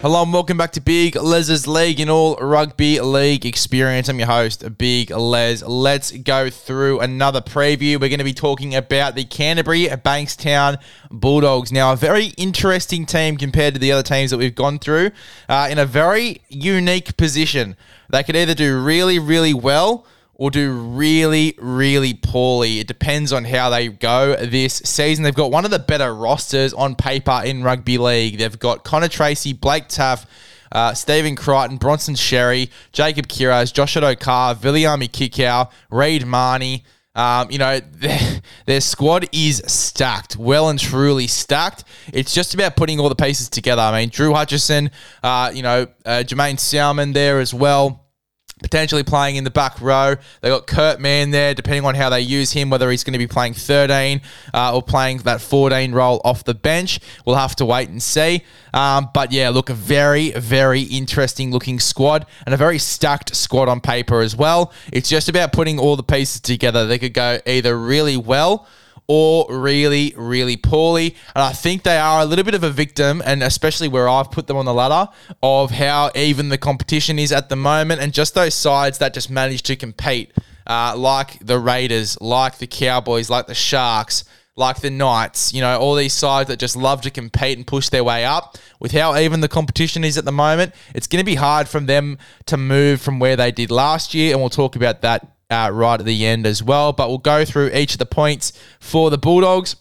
Hello and welcome back to Big Les's League and all rugby league experience. I'm your host, Big Les. Let's go through another preview. We're going to be talking about the Canterbury Bankstown Bulldogs. Now, a very interesting team compared to the other teams that we've gone through uh, in a very unique position. They could either do really, really well or do really, really poorly. It depends on how they go this season. They've got one of the better rosters on paper in rugby league. They've got Connor Tracey, Blake Taaffe, uh, Stephen Crichton, Bronson Xerri, Jacob Kiraz, Joshua Addo-Carr, Viliami Kikau, Reed Mahoney. Um, you know, their, their, squad is stacked, well and truly stacked. It's just about putting all the pieces together. I mean, Drew Hutchison, uh, you know, uh, Jaeman Salmon there as well potentially playing in the back row. They got Kurt Mann there, depending on how they use him, whether he's going to be playing 13 uh, or playing that 14 role off the bench. We'll have to wait and see. Um, but yeah, look, a very, very interesting looking squad and a very stacked squad on paper as well. It's just about putting all the pieces together. They could go either really well or really, really poorly. And I think they are a little bit of a victim, and especially where I've put them on the ladder, of how even the competition is at the moment, and just those sides that just manage to compete, uh, like the Raiders, like the Cowboys, like the Sharks. Like the Knights, you know, all these sides that just love to compete and push their way up. With how even the competition is at the moment, it's going to be hard for them to move from where they did last year, and we'll talk about that uh, right at the end as well. But we'll go through each of the points for the Bulldogs.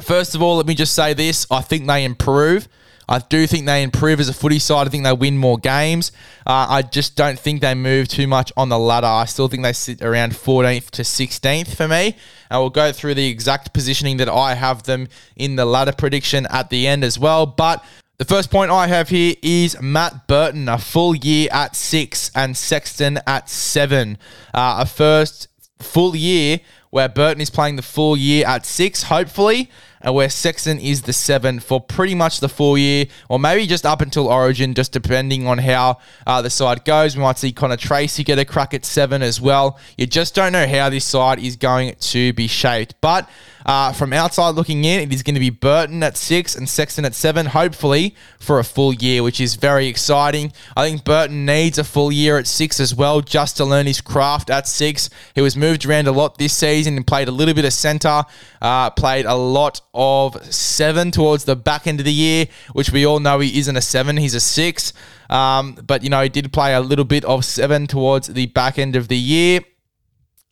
First of all, let me just say this I think they improve. I do think they improve as a footy side. I think they win more games. Uh, I just don't think they move too much on the ladder. I still think they sit around 14th to 16th for me. And we'll go through the exact positioning that I have them in the ladder prediction at the end as well. But the first point I have here is Matt Burton, a full year at six, and Sexton at seven. Uh, a first full year where Burton is playing the full year at six, hopefully, and where Sexton is the seven for pretty much the full year, or maybe just up until Origin, just depending on how uh, the side goes. We might see Connor Tracey get a crack at seven as well. You just don't know how this side is going to be shaped, but. Uh, from outside looking in, it is going to be Burton at six and Sexton at seven, hopefully for a full year, which is very exciting. I think Burton needs a full year at six as well, just to learn his craft at six. He was moved around a lot this season and played a little bit of centre, uh, played a lot of seven towards the back end of the year, which we all know he isn't a seven, he's a six. Um, but, you know, he did play a little bit of seven towards the back end of the year.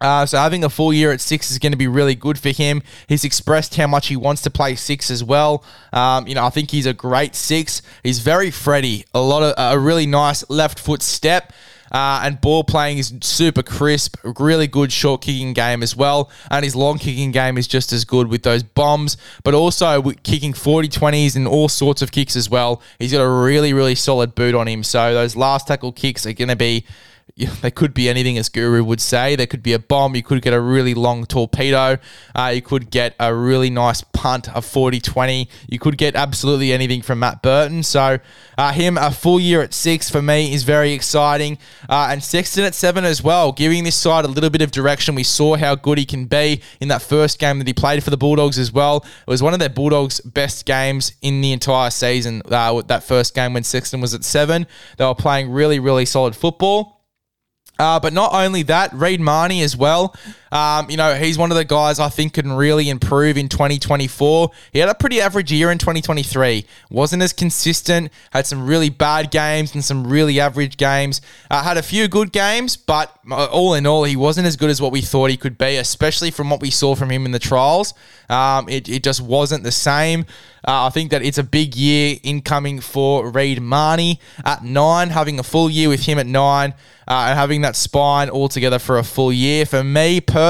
Uh, so having a full year at six is going to be really good for him. He's expressed how much he wants to play six as well. Um, you know, I think he's a great six. He's very Freddy. A lot of a really nice left foot step. Uh, and ball playing is super crisp, really good short kicking game as well. And his long kicking game is just as good with those bombs, but also kicking 40 20s and all sorts of kicks as well. He's got a really, really solid boot on him. So those last tackle kicks are going to be they could be anything, as Guru would say. There could be a bomb. You could get a really long torpedo. Uh, you could get a really nice punt, a 40 20. You could get absolutely anything from Matt Burton. So, uh, him a full year at six for me is very exciting. Uh, and Sexton at seven as well, giving this side a little bit of direction. We saw how good he can be in that first game that he played for the Bulldogs as well. It was one of their Bulldogs' best games in the entire season, uh, that first game when Sexton was at seven. They were playing really, really solid football. Uh, but not only that, Reed Mahoney as well. Um, you know, he's one of the guys I think can really improve in 2024. He had a pretty average year in 2023. Wasn't as consistent, had some really bad games and some really average games. Uh, had a few good games, but uh, all in all, he wasn't as good as what we thought he could be, especially from what we saw from him in the trials. Um, it, it just wasn't the same. Uh, I think that it's a big year incoming for Reed Mahoney at nine, having a full year with him at nine uh, and having that spine all together for a full year. For me personally,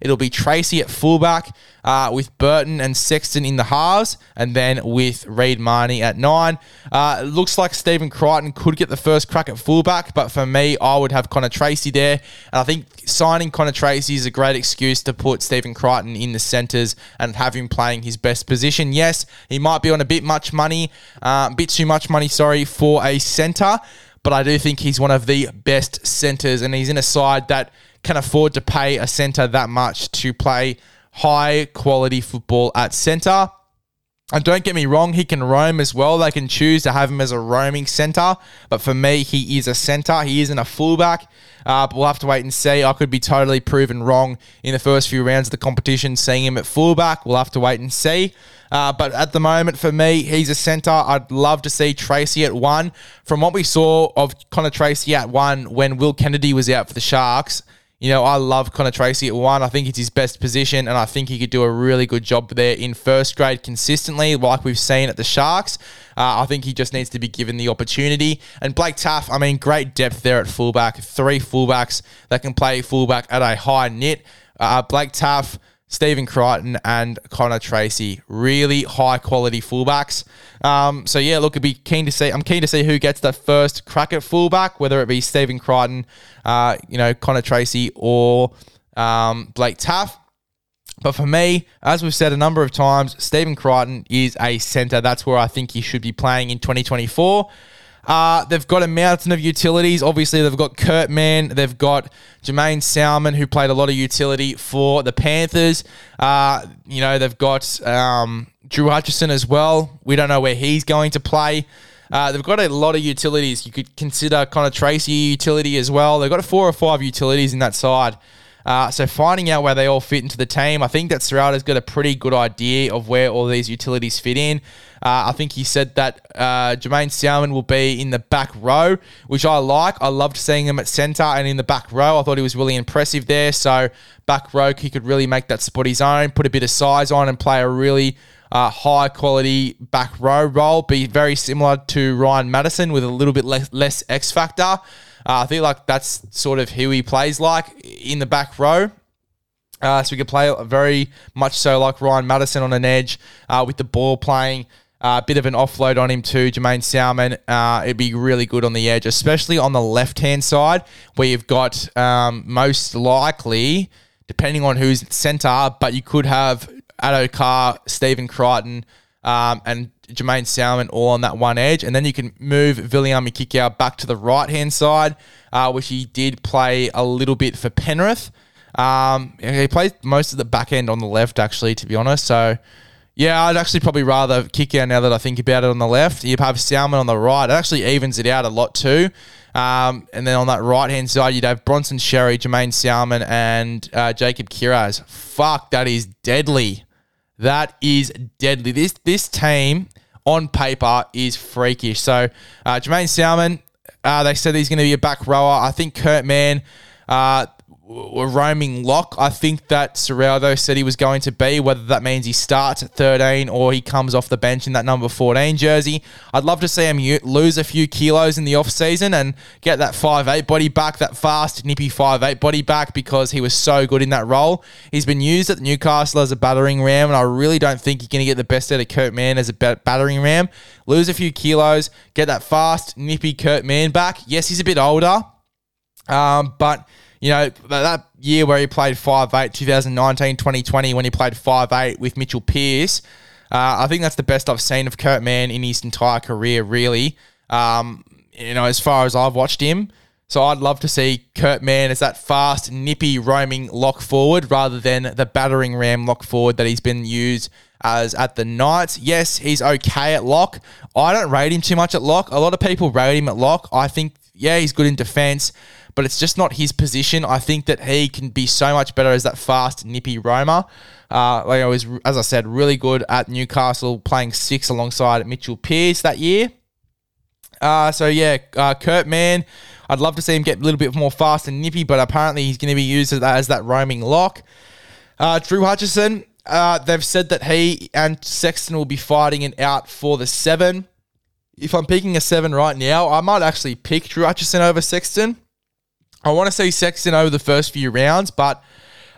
it'll be Tracey at fullback uh, with Burton and Sexton in the halves, and then with Reed Mahoney at nine. Uh, looks like Stephen Crichton could get the first crack at fullback, but for me, I would have Connor Tracey there. And I think signing Connor Tracey is a great excuse to put Stephen Crichton in the centres and have him playing his best position. Yes, he might be on a bit much money, uh, bit too much money, sorry, for a centre. but I do think he's one of the best centers, and he's in a side that can afford to pay a center that much to play high quality football at center. And don't get me wrong, he can roam as well. They can choose to have him as a roaming centre. But for me, he is a centre. He isn't a fullback. Uh, but we'll have to wait and see. I could be totally proven wrong in the first few rounds of the competition, seeing him at fullback. We'll have to wait and see. Uh, but at the moment, for me, he's a centre. I'd love to see Tracey at one. From what we saw of Connor Tracey at one when Will Kennedy was out for the Sharks, you know, I love Connor Tracey at one. I think it's his best position, and I think he could do a really good job there in first grade consistently, like we've seen at the Sharks. Uh, I think he just needs to be given the opportunity. And Blake Taaffe, I mean, great depth there at fullback. Three fullbacks that can play fullback at a high knit. Uh, Blake Taaffe Stephen Crichton and Connor Tracey, really high quality fullbacks. Um, so yeah, look, I'd be keen to see. I'm keen to see who gets the first crack at fullback, whether it be Stephen Crichton, uh, you know, Connor Tracey, or um, Blake Taaffe. But for me, as we've said a number of times, Stephen Crichton is a centre. That's where I think he should be playing in 2024. Uh, they've got a mountain of utilities. Obviously, they've got Kurt Mann. They've got Jaeman Salmon, who played a lot of utility for the Panthers. Uh, you know, they've got um, Drew Hutchison as well. We don't know where he's going to play. Uh, they've got a lot of utilities. You could consider Connor Tracey utility as well. They've got four or five utilities in that side. Uh, so finding out where they all fit into the team, I think that Ciraldo's got a pretty good idea of where all these utilities fit in. Uh, I think he said that uh, Jaeman Salmon will be in the back row, which I like. I loved seeing him at centre and in the back row. I thought he was really impressive there. So back row, he could really make that spot his own, put a bit of size on, and play a really uh, high quality back row role. Be very similar to Ryan Matterson with a little bit less, less X factor. Uh, I think like that's sort of who he plays like in the back row. Uh, so we can play very much so like Ryan Matterson on an edge uh, with the ball playing a uh, bit of an offload on him too, Jaeman Salmon. Uh, it'd be really good on the edge, especially on the left hand side where you've got um, most likely, depending on who's centre, but you could have Addo-Carr, Stephen Crichton, um, and Jaeman Salmon all on that one edge. And then you can move Viliami Kikau back to the right hand side, uh, which he did play a little bit for Penrith. Um, he played most of the back end on the left, actually, to be honest. So yeah, I'd actually probably rather Kikau now that I think about it on the left. You have Salmon on the right. It actually evens it out a lot too. Um, and then on that right hand side, you'd have Bronson Xerri, Jaeman Salmon, and uh, Jacob Kiraz. Fuck, that is deadly. That is deadly. This this team on paper is freakish. So uh, Jaeman Salmon, uh, they said he's going to be a back rower. I think Kurt Mann. Uh, a roaming lock. I think that Ciraldo said he was going to be, whether that means he starts at 13 or he comes off the bench in that number 14 jersey. I'd love to see him lose a few kilos in the off-season and get that 5'8 body back, that fast, nippy 5'8 body back because he was so good in that role. He's been used at Newcastle as a battering ram, and I really don't think you're going to get the best out of Kurt Mann as a battering ram. Lose a few kilos, get that fast, nippy Kurt Mann back. Yes, he's a bit older, um, but you know, that year where he played 5'8, 2019 2020, when he played 5'8 with Mitchell Pearce, uh, I think that's the best I've seen of Kurt Mann in his entire career, really. Um, you know, as far as I've watched him. So I'd love to see Kurt Mann as that fast, nippy, roaming lock forward rather than the battering ram lock forward that he's been used as at the Knights. Yes, he's okay at lock. I don't rate him too much at lock. A lot of people rate him at lock. I think, yeah, he's good in defense but it's just not his position. I think that he can be so much better as that fast, nippy roamer. Uh, like I was, as I said, really good at Newcastle, playing six alongside Mitchell Pearce that year. Uh, so yeah, uh, Kurt Mann, I'd love to see him get a little bit more fast and nippy, but apparently he's going to be used as that, as that roaming lock. Uh, Drew Hutchison, uh, they've said that he and Sexton will be fighting it out for the seven. If I'm picking a seven right now, I might actually pick Drew Hutchison over Sexton. I want to see Sexton over the first few rounds, but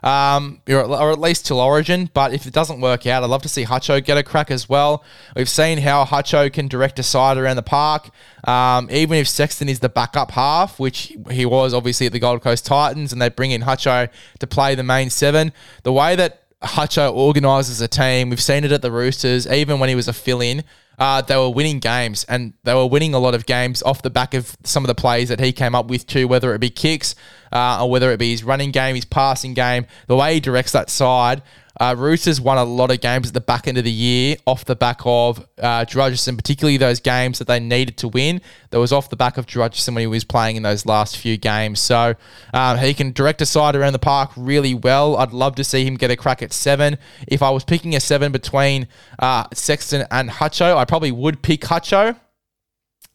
um, or at least till Origin. But if it doesn't work out, I'd love to see Hutcho get a crack as well. We've seen how Hutcho can direct a side around the park. Um, even if Sexton is the backup half, which he was obviously at the Gold Coast Titans, and they bring in Hutcho to play the main seven, the way that Hutcho organises a team, we've seen it at the Roosters, even when he was a fill in. Uh, they were winning games and they were winning a lot of games off the back of some of the plays that he came up with too, whether it be kicks uh, or whether it be his running game, his passing game, the way he directs that side. Uh, Roosters won a lot of games at the back end of the year off the back of uh, Drew Hutchison, particularly those games that they needed to win. That was off the back of Drew Hutchison when he was playing in those last few games. So um, he can direct a side around the park really well. I'd love to see him get a crack at seven. If I was picking a seven between uh, Sexton and Hutcho, I probably would pick Hutcho.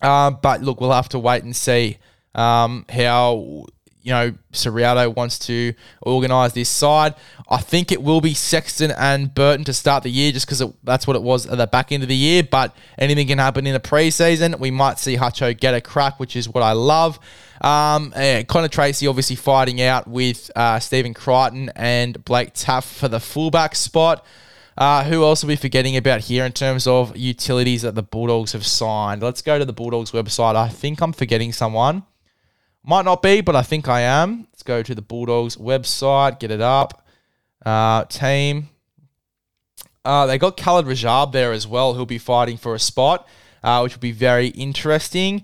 Um, but look, we'll have to wait and see um, how you know, Ciraldo wants to organise this side. I think it will be Sexton and Burton to start the year just because that's what it was at the back end of the year. But anything can happen in the preseason. We might see Hutcho get a crack, which is what I love. Um, Connor Tracey obviously fighting out with uh, Stephen Crichton and Blake Taaffe for the fullback spot. Uh, who else are we forgetting about here in terms of utilities that the Bulldogs have signed? Let's go to the Bulldogs website. I think I'm forgetting someone. Might not be, but I think I am. Let's go to the Bulldogs website, get it up. Uh, team. Uh, they got Khaled Rajab there as well, who'll be fighting for a spot, uh, which will be very interesting.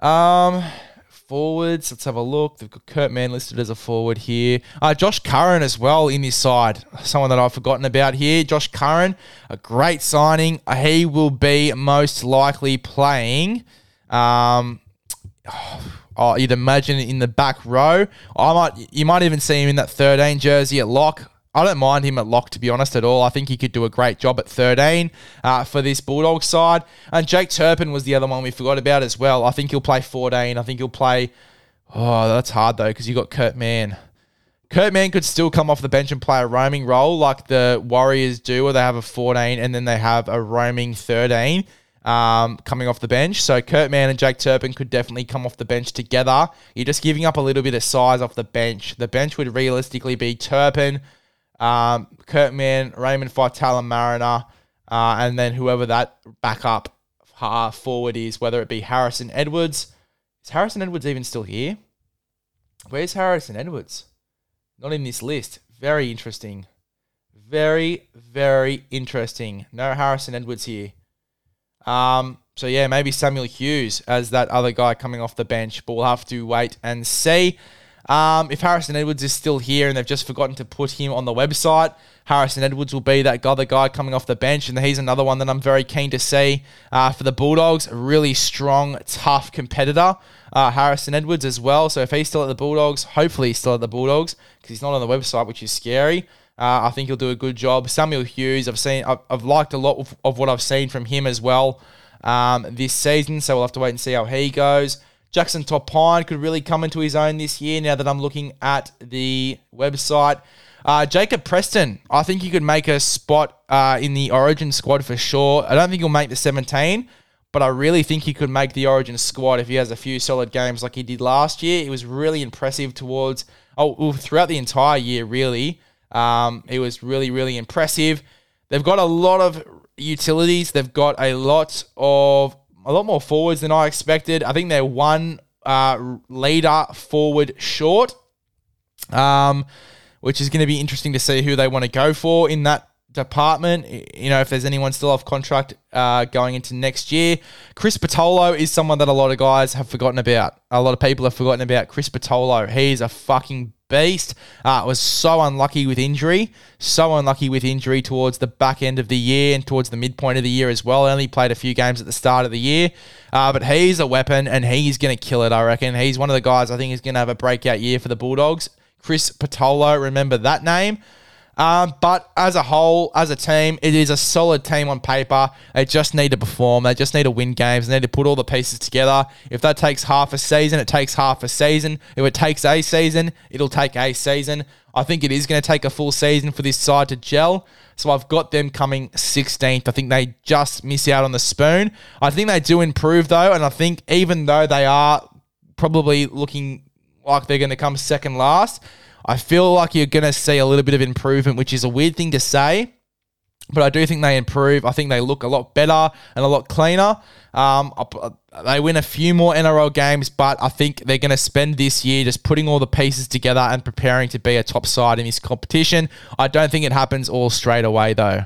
Um, forwards, let's have a look. They've got Kurt Mann listed as a forward here. Uh, Josh Curran as well in this side, someone that I've forgotten about here. Josh Curran, a great signing. He will be most likely playing. Um, oh, oh, you'd imagine in the back row. I might, you might even see him in that 13 jersey at lock. I don't mind him at lock, to be honest, at all. I think he could do a great job at 13 uh, for this Bulldog side. And Jake Turpin was the other one we forgot about as well. I think he'll play 14. I think he'll play. Oh, that's hard, though, because you got Kurt Mann. Kurt Mann could still come off the bench and play a roaming role like the Warriors do, where they have a 14 and then they have a roaming 13 um, coming off the bench. So Kurt Mann and Jake Turpin could definitely come off the bench together. You're just giving up a little bit of size off the bench. The bench would realistically be Turpin, um, Kurt Mann, Raymond Faitala Mariner, uh, and then whoever that backup uh, forward is, whether it be Harrison Edwards. Is Harrison Edwards even still here? Where's Harrison Edwards? Not in this list. Very interesting. Very, very interesting. No Harrison Edwards here. Um, so yeah, maybe Samuel Hughes as that other guy coming off the bench, but we'll have to wait and see. Um, if Harrison Edwards is still here and they've just forgotten to put him on the website, Harrison Edwards will be that other guy coming off the bench, and he's another one that I'm very keen to see uh, for the Bulldogs. Really strong, tough competitor, uh, Harrison Edwards as well. So if he's still at the Bulldogs, hopefully he's still at the Bulldogs because he's not on the website, which is scary. Uh, I think he'll do a good job. Samuel Hughes, I've seen, I've, I've liked a lot of, of, what I've seen from him as well um, this season. So we'll have to wait and see how he goes. Jackson Topine could really come into his own this year. Now that I'm looking at the website, uh, Jacob Preston, I think he could make a spot uh, in the Origin squad for sure. I don't think he'll make the 17, but I really think he could make the Origin squad if he has a few solid games like he did last year. It was really impressive towards oh throughout the entire year, really. Um, it was really, really impressive. They've got a lot of utilities. They've got a lot of a lot more forwards than I expected. I think they're one uh, leader forward short, um, which is going to be interesting to see who they want to go for in that department. You know, if there's anyone still off contract uh, going into next year, Chris Patolo is someone that a lot of guys have forgotten about. A lot of people have forgotten about Chris Patolo. He's a fucking beast. Uh, was so unlucky with injury, so unlucky with injury towards the back end of the year and towards the midpoint of the year as well. Only played a few games at the start of the year, uh, but he's a weapon and he's going to kill it. I reckon he's one of the guys I think is going to have a breakout year for the Bulldogs. Chris Patolo, remember that name. Um, but as a whole, as a team, it is a solid team on paper. They just need to perform. They just need to win games. They need to put all the pieces together. If that takes half a season, it takes half a season. If it takes a season, it'll take a season. I think it is going to take a full season for this side to gel. So I've got them coming 16th. I think they just miss out on the spoon. I think they do improve though, and I think even though they are probably looking like they're going to come second last, I feel like you're going to see a little bit of improvement, which is a weird thing to say. But I do think they improve. I think they look a lot better and a lot cleaner. Um, they win a few more NRL games, but I think they're going to spend this year just putting all the pieces together and preparing to be a top side in this competition. I don't think it happens all straight away, though.